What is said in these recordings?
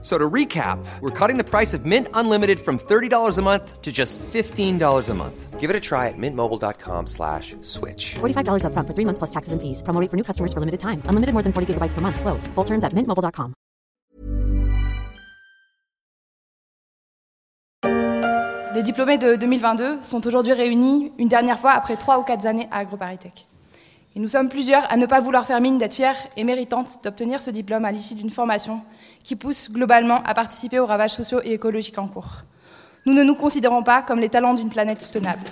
So to recap, we're cutting the price of Mint Unlimited from $30 a month to just $15 a month. Give it a try at mintmobile.com slash switch. $45 upfront for three months plus taxes and fees. Promo rate for new customers for limited time. Unlimited more than 40 gigabytes per month. Slows. Full terms at mintmobile.com. Les diplômés de 2022 sont aujourd'hui réunis une dernière fois après trois ou quatre années à AgroParisTech. Et nous sommes plusieurs à ne pas vouloir faire mine d'être fiers et méritantes d'obtenir ce diplôme à l'issue d'une formation qui pousse globalement à participer aux ravages sociaux et écologiques en cours. Nous ne nous considérons pas comme les talents d'une planète soutenable.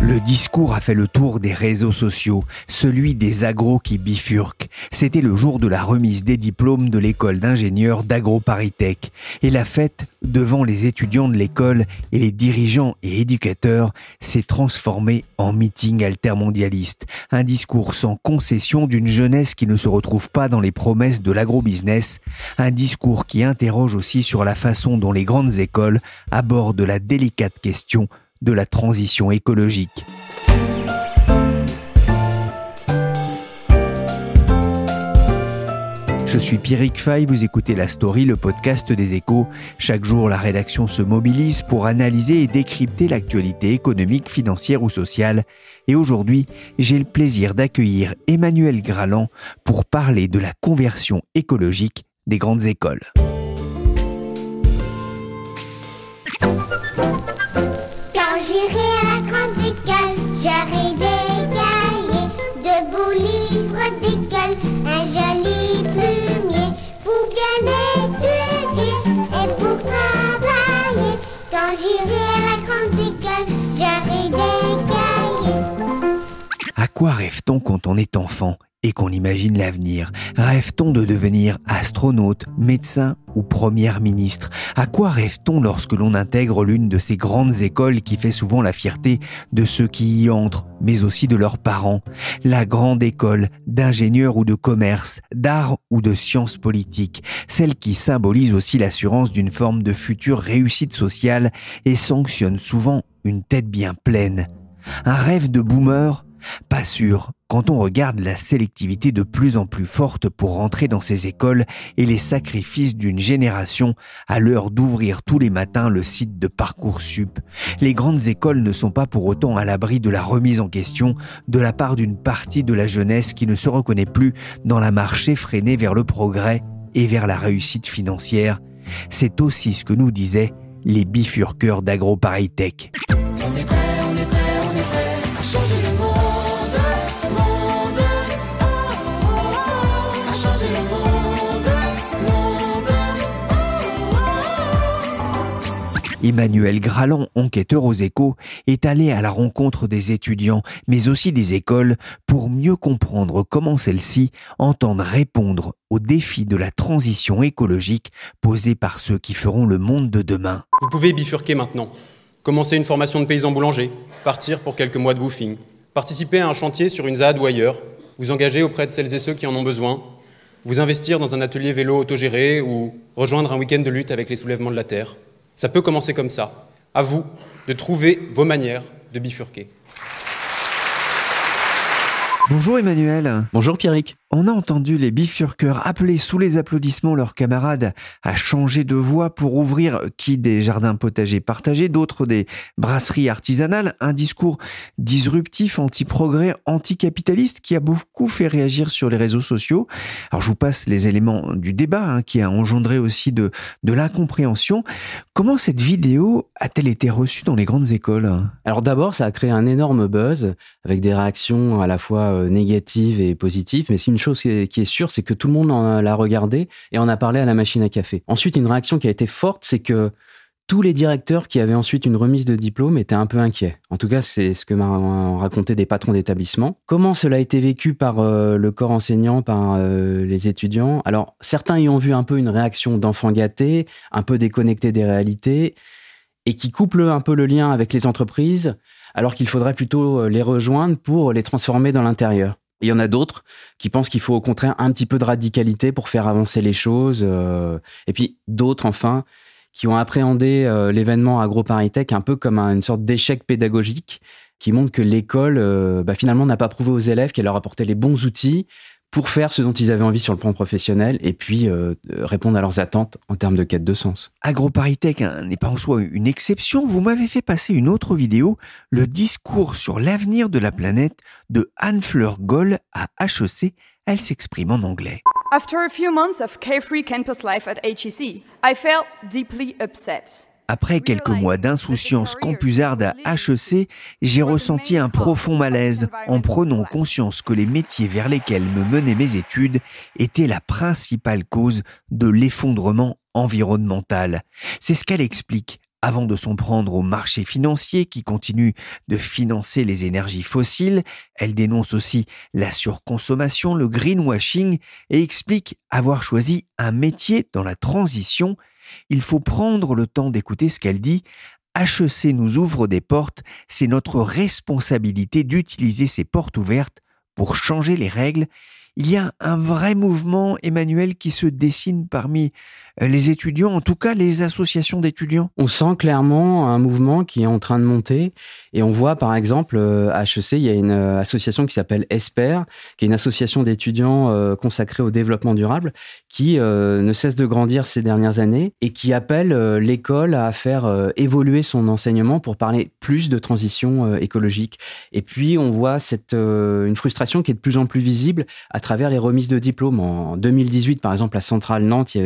Le discours a fait le tour des réseaux sociaux, celui des agros qui bifurquent. C'était le jour de la remise des diplômes de l'école d'ingénieurs d'AgroParisTech. Et la fête, devant les étudiants de l'école et les dirigeants et éducateurs, s'est transformée en meeting altermondialiste. Un discours sans concession d'une jeunesse qui ne se retrouve pas dans les promesses de l'agrobusiness. Un discours qui interroge aussi sur la façon dont les grandes écoles abordent la délicate question de la transition écologique. Je suis Pierrick Fay, vous écoutez La Story, le podcast des échos. Chaque jour, la rédaction se mobilise pour analyser et décrypter l'actualité économique, financière ou sociale. Et aujourd'hui, j'ai le plaisir d'accueillir Emmanuel Graland pour parler de la conversion écologique des grandes écoles. J'aurai des cahiers, de beaux livres d'école, un joli plumier pour bien étudier et pour travailler. Quand j'irai à la grande école, j'aurai des cahiers. À quoi rêve-t-on quand on est enfant? Et qu'on imagine l'avenir. Rêve-t-on de devenir astronaute, médecin ou première ministre? À quoi rêve-t-on lorsque l'on intègre l'une de ces grandes écoles qui fait souvent la fierté de ceux qui y entrent, mais aussi de leurs parents? La grande école d'ingénieur ou de commerce, d'art ou de sciences politiques, celle qui symbolise aussi l'assurance d'une forme de future réussite sociale et sanctionne souvent une tête bien pleine. Un rêve de boomer? Pas sûr, quand on regarde la sélectivité de plus en plus forte pour rentrer dans ces écoles et les sacrifices d'une génération à l'heure d'ouvrir tous les matins le site de Parcoursup. Les grandes écoles ne sont pas pour autant à l'abri de la remise en question de la part d'une partie de la jeunesse qui ne se reconnaît plus dans la marche effrénée vers le progrès et vers la réussite financière. C'est aussi ce que nous disaient les bifurqueurs d'AgroParisTech. Emmanuel Graland, enquêteur aux échos, est allé à la rencontre des étudiants, mais aussi des écoles, pour mieux comprendre comment celles-ci entendent répondre aux défis de la transition écologique posés par ceux qui feront le monde de demain. Vous pouvez bifurquer maintenant. Commencer une formation de paysan boulanger, partir pour quelques mois de woofing, participer à un chantier sur une ZAD ou ailleurs, vous engager auprès de celles et ceux qui en ont besoin, vous investir dans un atelier vélo autogéré ou rejoindre un week-end de lutte avec les soulèvements de la Terre. Ça peut commencer comme ça. À vous de trouver vos manières de bifurquer. Bonjour Emmanuel. Bonjour Pierrick. On a entendu les bifurqueurs appeler sous les applaudissements leurs camarades à changer de voie pour ouvrir qui des jardins potagers partagés, d'autres des brasseries artisanales, un discours disruptif, anti-progrès, anticapitaliste qui a beaucoup fait réagir sur les réseaux sociaux. Alors je vous passe les éléments du débat hein, qui a engendré aussi de, de l'incompréhension. Comment cette vidéo a-t-elle été reçue dans les grandes écoles? Alors d'abord, ça a créé un énorme buzz avec des réactions à la fois euh, négatives et positives, mais si une chose qui est, sûre, c'est que tout le monde l'a regardé et en a parlé à la machine à café. Ensuite, une réaction qui a été forte, c'est que tous les directeurs qui avaient ensuite une remise de diplôme étaient un peu inquiets. En tout cas, c'est ce que m'ont raconté des patrons d'établissement. Comment cela a été vécu par euh, le corps enseignant, par euh, les étudiants? Alors, certains y ont vu un peu une réaction d'enfant gâté, un peu déconnecté des réalités, et qui couple un peu le lien avec les entreprises, alors qu'il faudrait plutôt euh, les rejoindre pour les transformer dans l'intérieur. Il y en a d'autres qui pensent qu'il faut au contraire un petit peu de radicalité pour faire avancer les choses. euh, et puis d'autres, enfin, qui ont appréhendé euh, l'événement AgroParisTech un peu comme un- une sorte d'échec pédagogique qui montre que l'école, bah, finalement, n'a pas prouvé aux élèves qu'elle leur apportait les bons outils pour faire ce dont ils avaient envie sur le plan professionnel et puis euh, répondre à leurs attentes en termes de quête de sens. AgroParisTech hein, n'est pas en soi une exception. Vous m'avez fait passer une autre vidéo, le discours sur l'avenir de la planète de Anne-Fleur Goll à HEC. Elle s'exprime en anglais. After a few months of carefree campus life at HEC, I felt deeply upset. Après quelques mois d'insouciance campusarde à HEC, j'ai ressenti un profond malaise en prenant conscience que les métiers vers lesquels me menaient mes études étaient la principale cause de l'effondrement environnemental. C'est ce qu'elle explique avant de s'en prendre au marché financier qui continue de financer les énergies fossiles. Elle dénonce aussi la surconsommation, le greenwashing et explique avoir choisi un métier dans la transition il faut prendre le temps d'écouter ce qu'elle dit. HEC nous ouvre des portes, c'est notre responsabilité d'utiliser ces portes ouvertes pour changer les règles. Il y a un vrai mouvement, Emmanuel, qui se dessine parmi euh, les étudiants, en tout cas les associations d'étudiants. On sent clairement un mouvement qui est en train de monter et on voit par exemple euh, à HEC, il y a une euh, association qui s'appelle ESPER, qui est une association d'étudiants consacrée au développement durable qui ne cesse de grandir ces dernières années et qui appelle l'école à faire évoluer son enseignement pour parler plus de transition écologique. Et puis on voit cette une frustration qui est de plus en plus visible à travers les remises de diplômes. En 2018 par exemple à Centrale Nantes,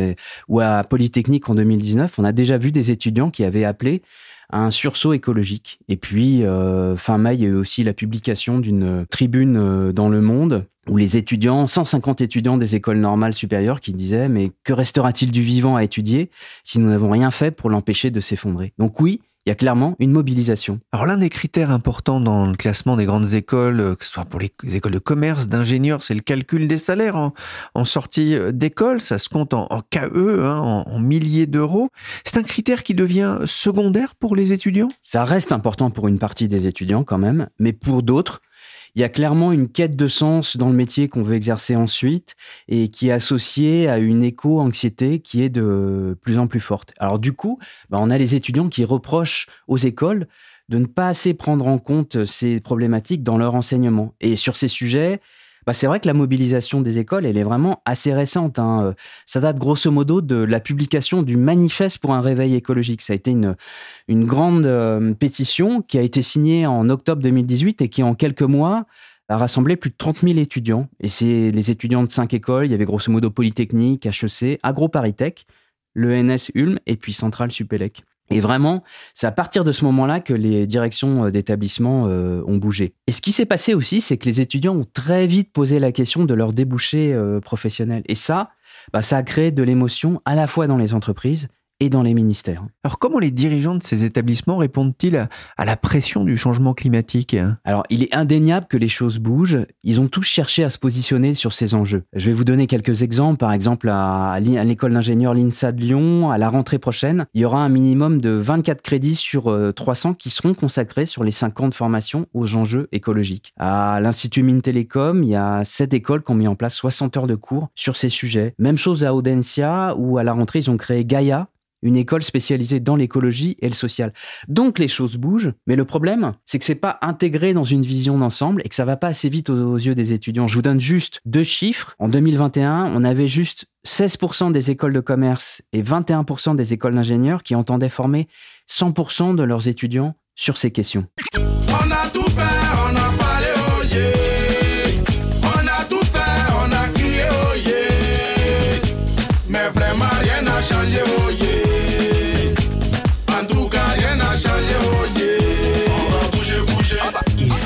ou à Polytechnique en 2019, on a déjà vu des étudiants qui avaient appelé à un sursaut écologique. Et puis, euh, fin mai, il y a eu aussi la publication d'une tribune euh, dans Le Monde où les étudiants, 150 étudiants des écoles normales supérieures qui disaient mais que restera-t-il du vivant à étudier si nous n'avons rien fait pour l'empêcher de s'effondrer? Donc oui, il y a clairement une mobilisation. Alors l'un des critères importants dans le classement des grandes écoles, euh, que ce soit pour les écoles de commerce, d'ingénieurs, c'est le calcul des salaires en, en sortie euh, d'école. Ça se compte en, en KE, hein, en, en milliers d'euros. C'est un critère qui devient secondaire pour les étudiants? Ça reste important pour une partie des étudiants quand même, mais pour d'autres, il y a clairement une quête de sens dans le métier qu'on veut exercer ensuite et qui est associée à une éco-anxiété qui est de plus en plus forte. Alors du coup, bah, on a les étudiants qui reprochent aux écoles de ne pas assez prendre en compte ces problématiques dans leur enseignement. Et sur ces sujets, bah, c'est vrai que la mobilisation des écoles, elle est vraiment assez récente. hein. Euh, Ça date grosso modo de la publication du manifeste pour un réveil écologique. Ça a été une, grande euh, pétition qui a été signée en octobre 2018 et qui, en quelques mois, a rassemblé plus de 30 000 étudiants. Et c'est les étudiants de cinq écoles. Il y avait grosso modo Polytechnique, HEC, AgroParisTech, l'ENS Ulm et puis Centrale Supélec. Et vraiment, c'est à partir de ce moment-là que les directions euh, d'établissement euh, ont bougé. Et ce qui s'est passé aussi, c'est que les étudiants ont très vite posé la question de leur débouché euh, professionnel. Et ça, bah, ça a créé de l'émotion à la fois dans les entreprises et dans les ministères. Alors comment les dirigeants de ces établissements répondent-ils à, à la pression du changement climatique? Alors, il est indéniable que les choses bougent. Ils ont tous cherché à se positionner sur ces enjeux. Je vais vous donner quelques exemples. Par exemple, à, à l'école d'ingénieurs l'INSA de Lyon, à la rentrée prochaine, il y aura un minimum de 24 crédits sur euh, 300 qui seront consacrés sur les 50 formations aux enjeux écologiques. À l'Institut Mines Télécom, il y a 7 écoles qui ont mis en place 60 heures de cours sur ces sujets. Même chose à Audencia, où à la rentrée, ils ont créé Gaia, une école spécialisée dans l'écologie et le social. Donc les choses bougent, mais le problème, c'est que c'est pas intégré dans une vision d'ensemble et que ça va pas assez vite aux, yeux des étudiants. Je vous donne juste deux chiffres. En 2021, on avait juste 16% des écoles de commerce et 21% des écoles d'ingénieurs qui entendaient former 100% de leurs étudiants sur ces questions. On a tout fait, on a parlé, oh yeah. A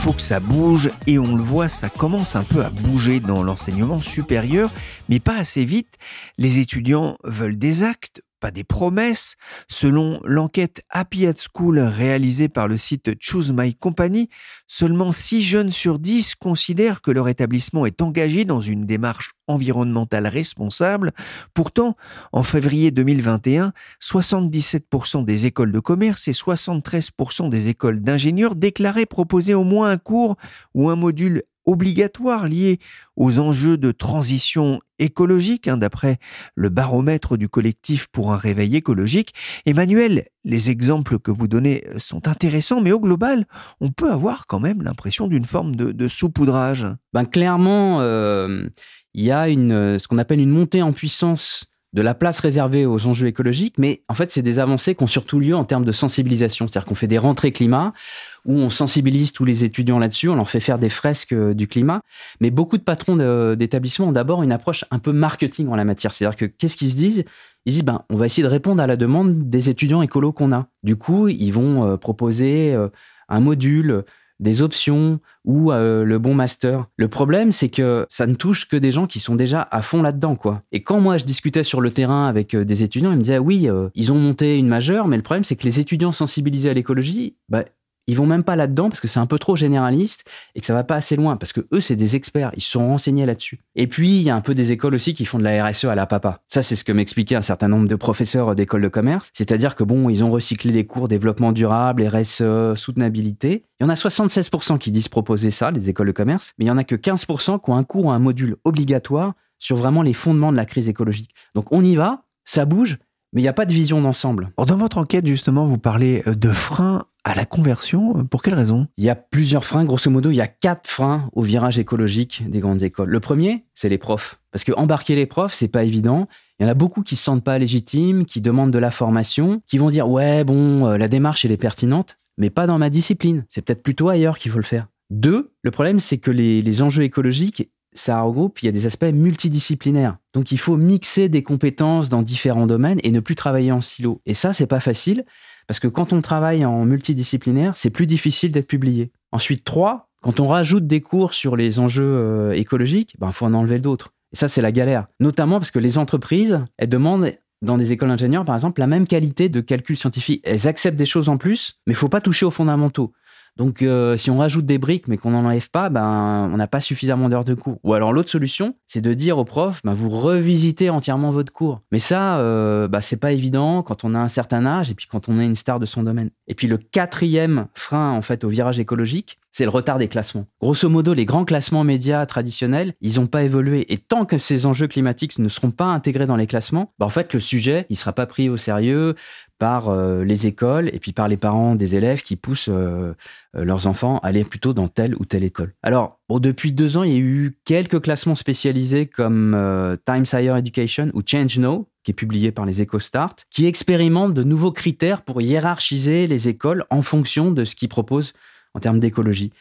faut que ça bouge et on le voit, ça commence un peu à bouger dans l'enseignement supérieur, mais pas assez vite. Les étudiants veulent des actes, pas des promesses. Selon l'enquête Happy at School réalisée par le site Choose My Company, seulement 6 jeunes sur 10 considèrent que leur établissement est engagé dans une démarche environnementale responsable. Pourtant, en février 2021, 77% des écoles de commerce et 73% des écoles d'ingénieurs déclaraient proposer au moins un cours ou un module obligatoire lié aux enjeux de transition écologique, hein, d'après le baromètre du collectif pour un réveil écologique. Emmanuel, les exemples que vous donnez sont intéressants, mais au global, on peut avoir quand même l'impression d'une forme de, saupoudrage. Ben, clairement, euh, il y a une, ce qu'on appelle une montée en puissance de la place réservée aux enjeux écologiques, mais en fait, c'est des avancées qui ont surtout lieu en termes de sensibilisation. C'est-à-dire qu'on fait des rentrées climat où on sensibilise tous les étudiants là-dessus, on leur fait faire des fresques euh, du climat. Mais beaucoup de patrons d'établissements ont d'abord une approche un peu marketing en la matière. C'est-à-dire que qu'est-ce qu'ils se disent? Ils disent, ben, on va essayer de répondre à la demande des étudiants écolos qu'on a. Du coup, ils vont euh, proposer euh, un module des options ou euh, le bon master. Le problème, c'est que ça ne touche que des gens qui sont déjà à fond là-dedans, quoi. Et quand moi je discutais sur le terrain avec euh, des étudiants, ils me disaient oui, euh, ils ont monté une majeure, mais le problème c'est que les étudiants sensibilisés à l'écologie, bah, ils vont même pas là-dedans parce que c'est un peu trop généraliste et que ça va pas assez loin parce que eux c'est des experts, ils sont renseignés là-dessus. Et puis il y a un peu des écoles aussi qui font de la RSE à la papa. Ça c'est ce que m'expliquait un certain nombre de professeurs d'écoles de commerce, c'est-à-dire que bon, ils ont recyclé des cours développement durable, RSE, soutenabilité. Il y en a 76% qui disent proposer ça les écoles de commerce, mais il y en a que 15% qui ont un cours ou un module obligatoire sur vraiment les fondements de la crise écologique. Donc on y va, ça bouge, mais il n'y a pas de vision d'ensemble. Dans votre enquête, justement, vous parlez de freins à la conversion. Pour quelles raisons Il y a plusieurs freins. Grosso modo, il y a quatre freins au virage écologique des grandes écoles. Le premier, c'est les profs. Parce que embarquer les profs, c'est pas évident. Il y en a beaucoup qui se sentent pas légitimes, qui demandent de la formation, qui vont dire ouais bon, la démarche elle est pertinente, mais pas dans ma discipline. C'est peut-être plutôt ailleurs qu'il faut le faire. Deux, le problème c'est que les, les enjeux écologiques ça regroupe, il y a des aspects multidisciplinaires. Donc il faut mixer des compétences dans différents domaines et ne plus travailler en silo. Et ça, c'est pas facile parce que quand on travaille en multidisciplinaire, c'est plus difficile d'être publié. Ensuite, trois, quand on rajoute des cours sur les enjeux euh, écologiques, ben faut en enlever d'autres. Et ça, c'est la galère. Notamment parce que les entreprises, elles demandent dans des écoles d'ingénieurs, par exemple, la même qualité de calcul scientifique. Elles acceptent des choses en plus, mais il faut pas toucher aux fondamentaux. Donc, euh, si on rajoute des briques mais qu'on n'en enlève pas, ben, on n'a pas suffisamment d'heures de cours. Ou alors, l'autre solution, c'est de dire aux profs, ben, vous revisitez entièrement votre cours. Mais ça, euh, ben, c'est pas évident quand on a un certain âge et puis quand on est une star de son domaine. Et puis, le quatrième frein, en fait, au virage écologique, c'est le retard des classements. Grosso modo, les grands classements médias traditionnels, ils n'ont pas évolué. Et tant que ces enjeux climatiques ne seront pas intégrés dans les classements, ben, en le sujet, il sera pas pris au sérieux par euh, les écoles et puis par les parents des élèves qui poussent euh, euh, leurs enfants à aller plutôt dans telle ou telle école. Alors, depuis deux ans, il y a eu quelques classements spécialisés comme Times Higher Education ou Change Now, qui est publié par les EcoStart, qui expérimentent de nouveaux critères pour hiérarchiser les écoles en fonction de ce qu'ils proposent en termes d'écologie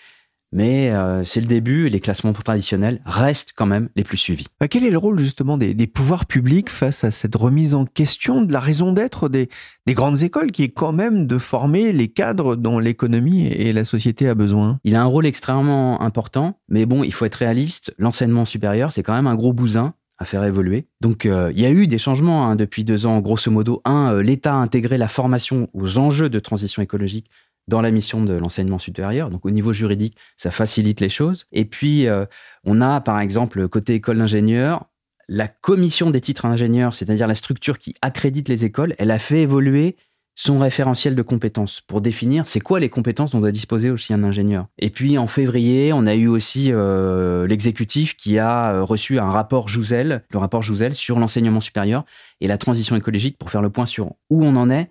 mais euh, c'est le début et les classements traditionnels restent quand même les plus suivis. Bah, quel est le rôle justement des, des, pouvoirs publics face à cette remise en question de la raison d'être des, des, grandes écoles qui est quand même de former les cadres dont l'économie et la société a besoin? Il a un rôle extrêmement important, mais bon, il faut être réaliste, l'enseignement supérieur, c'est quand même un gros bousin à faire évoluer. Donc euh, il y a eu des changements hein, depuis deux ans, grosso modo. Un, euh, l'État a intégré la formation aux enjeux de transition écologique dans la mission de l'enseignement supérieur. Donc au niveau juridique, ça facilite les choses. Et puis, euh, on a par exemple, côté école d'ingénieurs, la commission des titres ingénieurs, c'est-à-dire la structure qui accrédite les écoles, elle a fait évoluer son référentiel de compétences pour définir c'est quoi les compétences dont doit disposer aussi un ingénieur. Et puis en février, on a eu aussi euh, l'exécutif qui a euh, reçu un rapport Jouzel, le rapport Jouzel sur l'enseignement supérieur et la transition écologique pour faire le point sur où on en est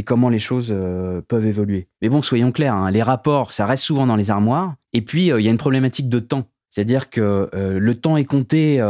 et comment les choses euh, peuvent évoluer. Mais bon, soyons clairs, hein, les rapports, ça reste souvent dans les armoires. Et puis, euh, il y a une problématique de temps. C'est-à-dire que euh, le temps est compté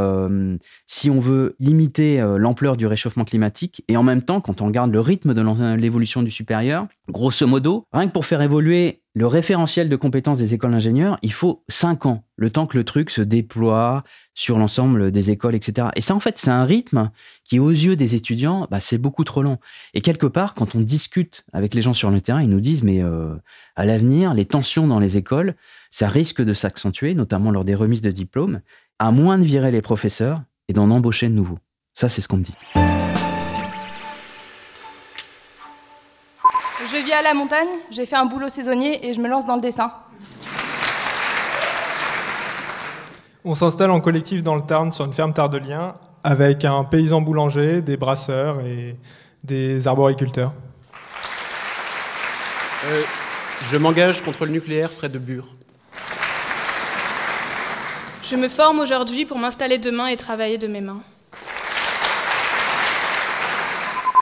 si on veut limiter l'ampleur du réchauffement climatique. Et en même temps, quand on regarde le rythme de l'évolution du supérieur, grosso modo, rien que pour faire évoluer le référentiel de compétences des écoles d'ingénieurs, il faut 5 ans, le temps que le truc se déploie sur l'ensemble des écoles, etc. Et ça, en fait, c'est un rythme qui, aux yeux des étudiants, bah, c'est beaucoup trop long. Et quelque part, quand on discute avec les gens sur le terrain, ils nous disent, mais euh, à l'avenir, les tensions dans les écoles, ça risque de s'accentuer, notamment lors des remises de diplômes, à moins de virer les professeurs et d'en embaucher de nouveaux. Ça, c'est ce qu'on me dit. Je vis à la montagne, j'ai fait un boulot saisonnier et je me lance dans le dessin. On s'installe en collectif dans le Tarn sur une ferme tardelien avec un paysan boulanger, des brasseurs et des arboriculteurs. Euh, je m'engage contre le nucléaire près de Bure. Je me forme aujourd'hui pour m'installer demain et travailler de mes mains.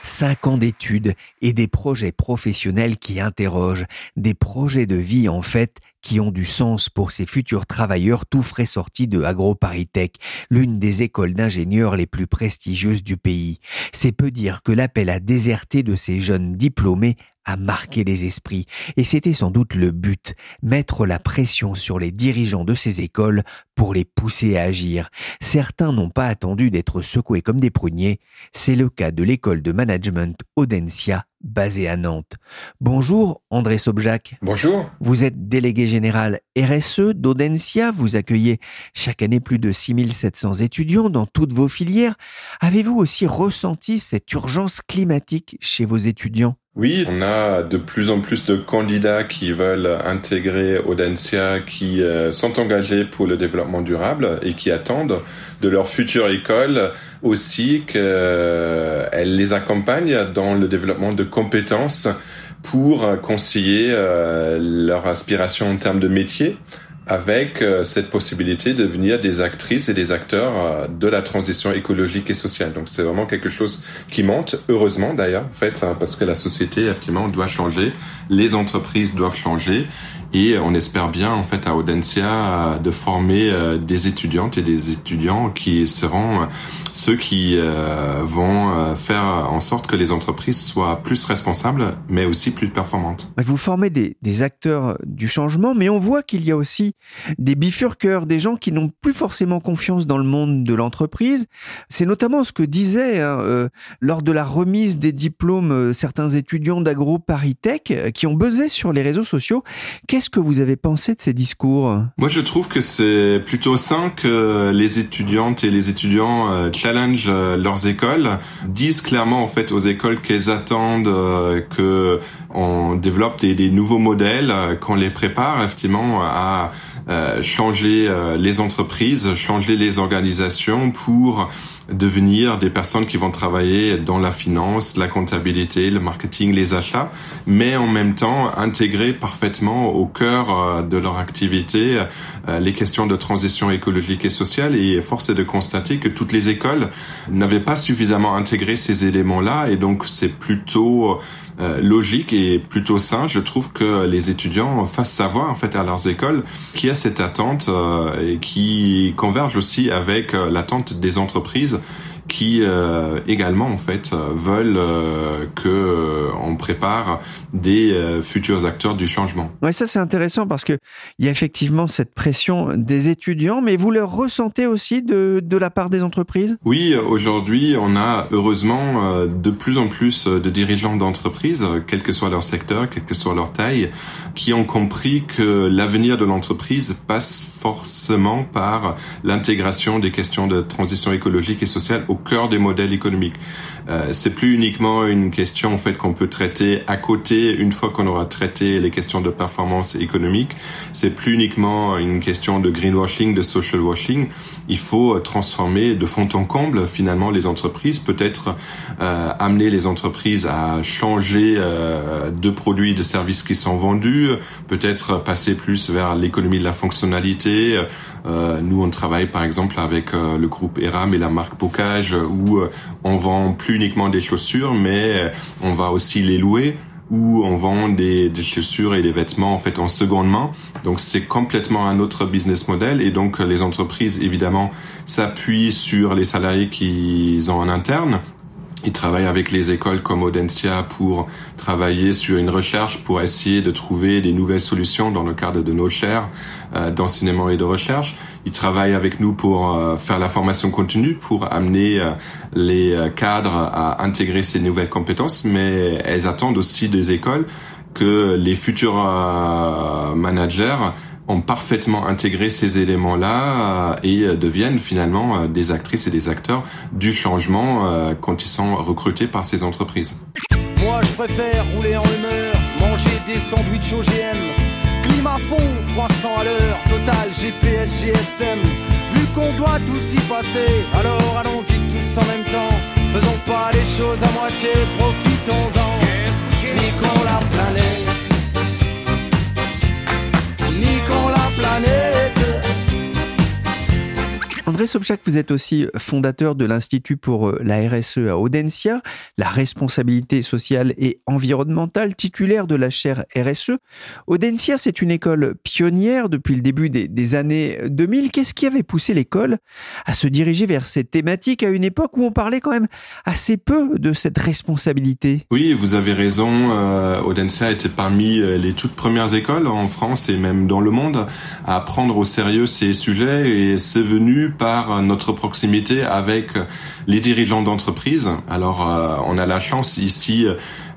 Cinq ans d'études et des projets professionnels qui interrogent, des projets de vie en fait qui ont du sens pour ces futurs travailleurs tout frais sortis de AgroParisTech, l'une des écoles d'ingénieurs les plus prestigieuses du pays. C'est peu dire que l'appel à déserter de ces jeunes diplômés a marqué les esprits, et c'était sans doute le but, mettre la pression sur les dirigeants de ces écoles pour les pousser à agir. Certains n'ont pas attendu d'être secoués comme des pruniers, c'est le cas de l'école de management Audencia basée à Nantes. Bonjour André Sobjac. Bonjour. Vous êtes délégué général RSE d'Audencia, vous accueillez chaque année plus de 6700 étudiants dans toutes vos filières. Avez-vous aussi ressenti cette urgence climatique chez vos étudiants? Oui, on a de plus en plus de candidats qui veulent intégrer Audencia, qui euh, sont engagés pour le développement durable et qui attendent de leur future école aussi qu'elle les accompagne dans le développement de compétences pour conseiller euh, leur aspiration en termes de métier avec euh, cette possibilité de devenir des actrices et des acteurs euh, de la transition écologique et sociale. Donc c'est vraiment quelque chose qui monte, heureusement d'ailleurs, en fait, hein, parce que la société, effectivement, doit changer, les entreprises doivent changer, et on espère bien, en fait, à Audencia, de former des étudiantes et des étudiants qui seront ceux qui euh, vont euh, faire en sorte que les entreprises soient plus responsables, mais aussi plus performantes. Vous formez des, des acteurs du changement, mais on voit qu'il y a aussi des bifurqueurs, des gens qui n'ont plus forcément confiance dans le monde de l'entreprise. C'est notamment ce que disaient hein, euh, lors de la remise des diplômes euh, certains étudiants d'Agro Paris Tech qui ont buzzé sur les réseaux sociaux. Qu'est-ce que vous avez pensé de ces discours? Moi, je trouve que c'est plutôt sain que les étudiantes et les étudiants euh, challenge euh, leurs écoles, disent clairement en fait aux écoles qu'elles attendent euh, que on développe des, des nouveaux modèles, euh, qu'on les prépare effectivement à changer les entreprises, changer les organisations pour devenir des personnes qui vont travailler dans la finance, la comptabilité, le marketing, les achats, mais en même temps intégrer parfaitement au cœur de leur activité les questions de transition écologique et sociale. Et force est de constater que toutes les écoles n'avaient pas suffisamment intégré ces éléments-là, et donc c'est plutôt euh, logique et plutôt sain, je trouve que les étudiants fassent savoir en fait à leurs écoles qu'il y a cette attente euh, et qui converge aussi avec euh, l'attente des entreprises qui euh, également en fait veulent euh, que on prépare des futurs acteurs du changement. Ouais, ça c'est intéressant parce que il y a effectivement cette pression des étudiants, mais vous le ressentez aussi de de la part des entreprises? Oui, aujourd'hui, on a heureusement de plus en plus de dirigeants d'entreprises, quel que soit leur secteur, quelle que soit leur taille, qui ont compris que l'avenir de l'entreprise passe forcément par l'intégration des questions de transition écologique et sociale au cœur des modèles économiques. Euh, c'est plus uniquement une question en fait qu'on peut traiter à côté une fois qu'on aura traité les questions de performance économique. C'est plus uniquement une question de greenwashing, de social washing. Il faut transformer de fond en comble finalement les entreprises, peut-être euh, amener les entreprises à changer euh, de produits, de services qui sont vendus, peut-être passer plus vers l'économie de la fonctionnalité. Euh, nous, on travaille par exemple avec euh, le groupe Eram et la marque Bocage où euh, on vend plus uniquement des chaussures, mais on va aussi les louer où on vend des, des, chaussures et des vêtements en fait en seconde main. Donc c'est complètement un autre business model et donc les entreprises évidemment s'appuient sur les salariés qu'ils ont en interne ils travaillent avec les écoles comme Audencia pour travailler sur une recherche pour essayer de trouver des nouvelles solutions dans le cadre de nos chaires euh, d'enseignement et de recherche. Ils travaillent avec nous pour euh, faire la formation continue, pour amener euh, les euh, cadres à intégrer ces nouvelles compétences, mais elles attendent aussi des écoles que les futurs managers ont parfaitement intégré ces éléments-là et deviennent finalement des actrices et des acteurs du changement quand ils sont recrutés par ces entreprises. Moi je préfère rouler en humeur, manger des sandwichs OGM, climat fond, 300 à l'heure, total GPS GSM. Vu qu'on doit tous y passer, alors allons-y tous en même temps. Faisons pas les choses à moitié, profitons-en. André Sobchak, vous êtes aussi fondateur de l'Institut pour la RSE à Audencia, la responsabilité sociale et environnementale, titulaire de la chaire RSE. Audencia, c'est une école pionnière depuis le début des, années 2000. Qu'est-ce qui avait poussé l'école à se diriger vers cette thématique à une époque où on parlait quand même assez peu de cette responsabilité? Oui, vous avez raison. Euh, Audencia était parmi euh, les toutes premières écoles en France et même dans le monde à prendre au sérieux ces sujets et c'est venu par notre proximité avec les dirigeants d'entreprise. Alors, euh, on a la chance ici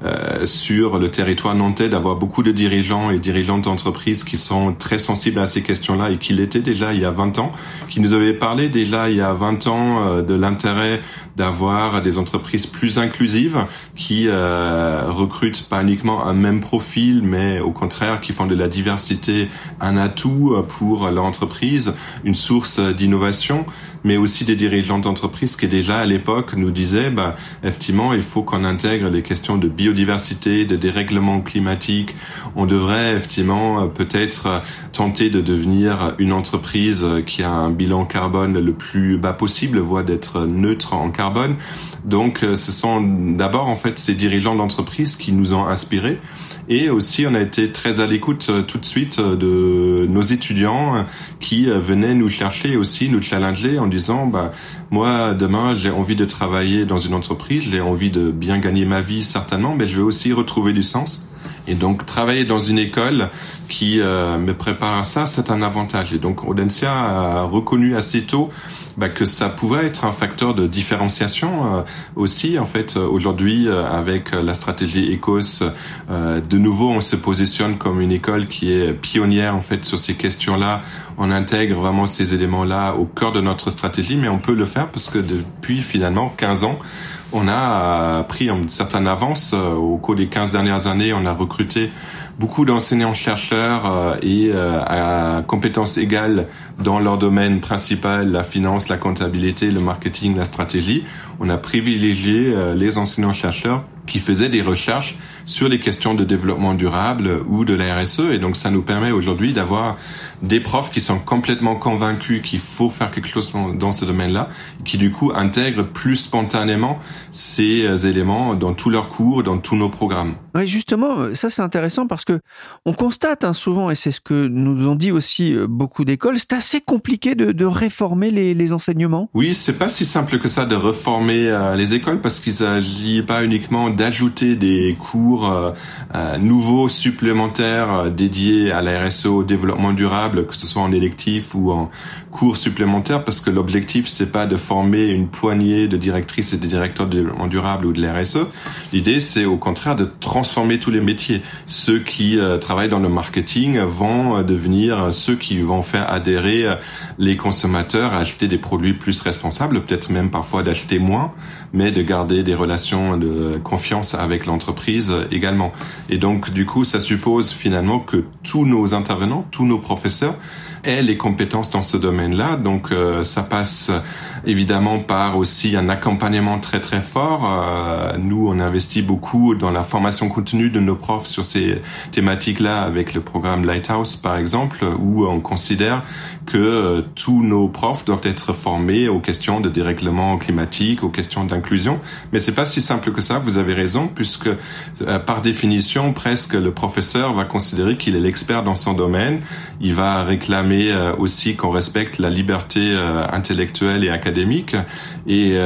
euh, sur le territoire nantais d'avoir beaucoup de dirigeants et dirigeantes d'entreprises qui sont très sensibles à ces questions-là et qui l'étaient déjà il y a 20 ans, qui nous avaient parlé déjà il y a 20 ans euh, de l'intérêt d'avoir des entreprises plus inclusives qui euh, recrutent pas uniquement un même profil, mais au contraire qui font de la diversité un atout pour l'entreprise, une source d'innovation, mais aussi des dirigeants d'entreprise qui déjà à l'époque nous disaient, bah, effectivement, il faut qu'on intègre les questions de biodiversité, de dérèglement climatique. On devrait effectivement peut-être tenter de devenir une entreprise qui a un bilan carbone le plus bas possible, voire d'être neutre en carbone. Donc, ce sont d'abord en fait ces dirigeants d'entreprise qui nous ont inspirés. Et aussi, on a été très à l'écoute tout de suite de nos étudiants qui venaient nous chercher aussi, nous challenger en disant, bah, moi, demain, j'ai envie de travailler dans une entreprise, j'ai envie de bien gagner ma vie, certainement, mais je veux aussi retrouver du sens. Et donc, travailler dans une école qui euh, me prépare à ça, c'est un avantage. Et donc, Audencia a reconnu assez tôt bah, que ça pouvait être un facteur de différenciation euh, aussi. En fait, aujourd'hui, euh, avec la stratégie ECOS, de nouveau, on se positionne comme une école qui est pionnière en fait sur ces questions-là. On intègre vraiment ces éléments-là au cœur de notre stratégie, mais on peut le faire parce que depuis finalement 15 ans, on a pris une certaine avance. Au cours des 15 dernières années, on a recruté beaucoup d'enseignants-chercheurs et à compétences égales dans leur domaine principal, la finance, la comptabilité, le marketing, la stratégie. On a privilégié les enseignants-chercheurs qui faisaient des recherches sur les questions de développement durable ou de la RSE. Et donc, ça nous permet aujourd'hui d'avoir des profs qui sont complètement convaincus qu'il faut faire quelque chose dans ce domaine-là, qui du coup intègrent plus spontanément ces éléments dans tous leurs cours, dans tous nos programmes. Oui, justement, ça c'est intéressant parce que on constate hein, souvent, et c'est ce que nous ont dit aussi beaucoup d'écoles, assez compliqué de, réformer les, enseignements? Oui, c'est pas si simple que ça de réformer euh, les écoles parce qu'il s'agit pas uniquement d'ajouter des cours euh, euh, nouveaux supplémentaires dédiés à la RSE, au développement durable, que ce soit en électif ou en cours supplémentaires, parce que l'objectif c'est pas de former une poignée de directrices et de directeurs de développement durable ou de la RSE. L'idée c'est au contraire de transformer tous les métiers. Ceux qui travaillent dans le marketing vont devenir ceux qui vont faire adhérer parler euh, les consommateurs à acheter des produits plus responsables, peut-être même parfois d'acheter moins, mais de garder des relations de confiance avec l'entreprise également. Et donc, du coup, ça suppose finalement que tous nos intervenants, tous nos professeurs aient les compétences dans ce domaine-là. Donc, euh, ça passe évidemment par aussi un accompagnement très très fort. Euh, nous, on investit beaucoup dans la formation continue de nos profs sur ces thématiques-là avec le programme Lighthouse, par exemple, où on considère que euh, tous nos profs doivent être formés aux questions de dérèglement climatique, aux questions d'inclusion. Mais c'est pas si simple que ça. Vous avez raison, puisque euh, par définition, presque le professeur va considérer qu'il est l'expert dans son domaine. Il va réclamer euh, aussi qu'on respecte la liberté intellectuelle et académique. Et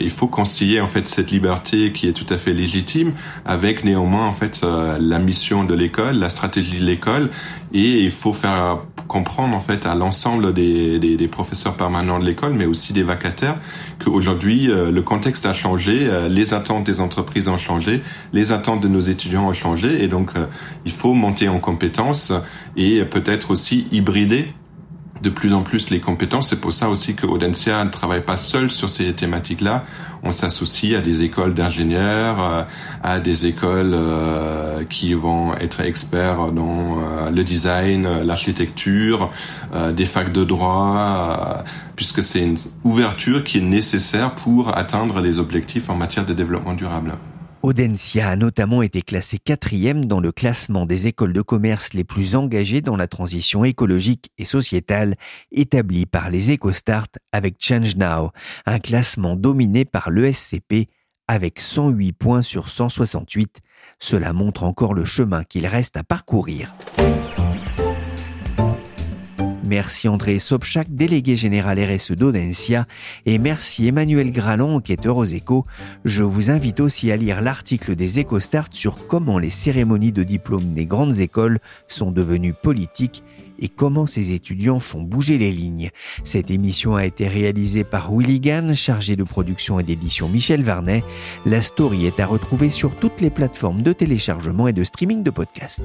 il faut concilier en fait cette liberté qui est tout à fait légitime avec néanmoins en fait la mission de l'école, la stratégie de l'école. Et il faut faire comprendre en fait à l'ensemble des, des, des, professeurs permanents de l'école, mais aussi des vacataires, qu'aujourd'hui euh, le contexte a changé, euh, les attentes des entreprises ont changé, les attentes de nos étudiants ont changé, et donc euh, il faut monter en compétences et peut-être aussi hybrider de plus en plus les compétences. C'est pour ça aussi que Audencia ne travaille pas seul sur ces thématiques-là. On s'associe à des écoles d'ingénieurs, à des écoles euh, qui vont être experts dans euh, le design, l'architecture, euh, des facs de droit, puisque c'est une ouverture qui est nécessaire pour atteindre les objectifs en matière de développement durable. Audencia a notamment été classée quatrième dans le classement des écoles de commerce les plus engagées dans la transition écologique et sociétale établi par les EcoStart avec Change Now, un classement dominé par l'ESCP avec 108 points sur 168. Cela montre encore le chemin qu'il reste à parcourir. Merci André Sobchak, délégué général RSE d'Audencia, et merci Emmanuel Gralon, enquêteur aux échos. Je vous invite aussi à lire l'article des EcoStart sur comment les cérémonies de diplôme des grandes écoles sont devenues politiques et comment ces étudiants font bouger les lignes. Cette émission a été réalisée par Willy Gann, chargé de production et d'édition Michel Varnet. La story est à retrouver sur toutes les plateformes de téléchargement et de streaming de podcasts.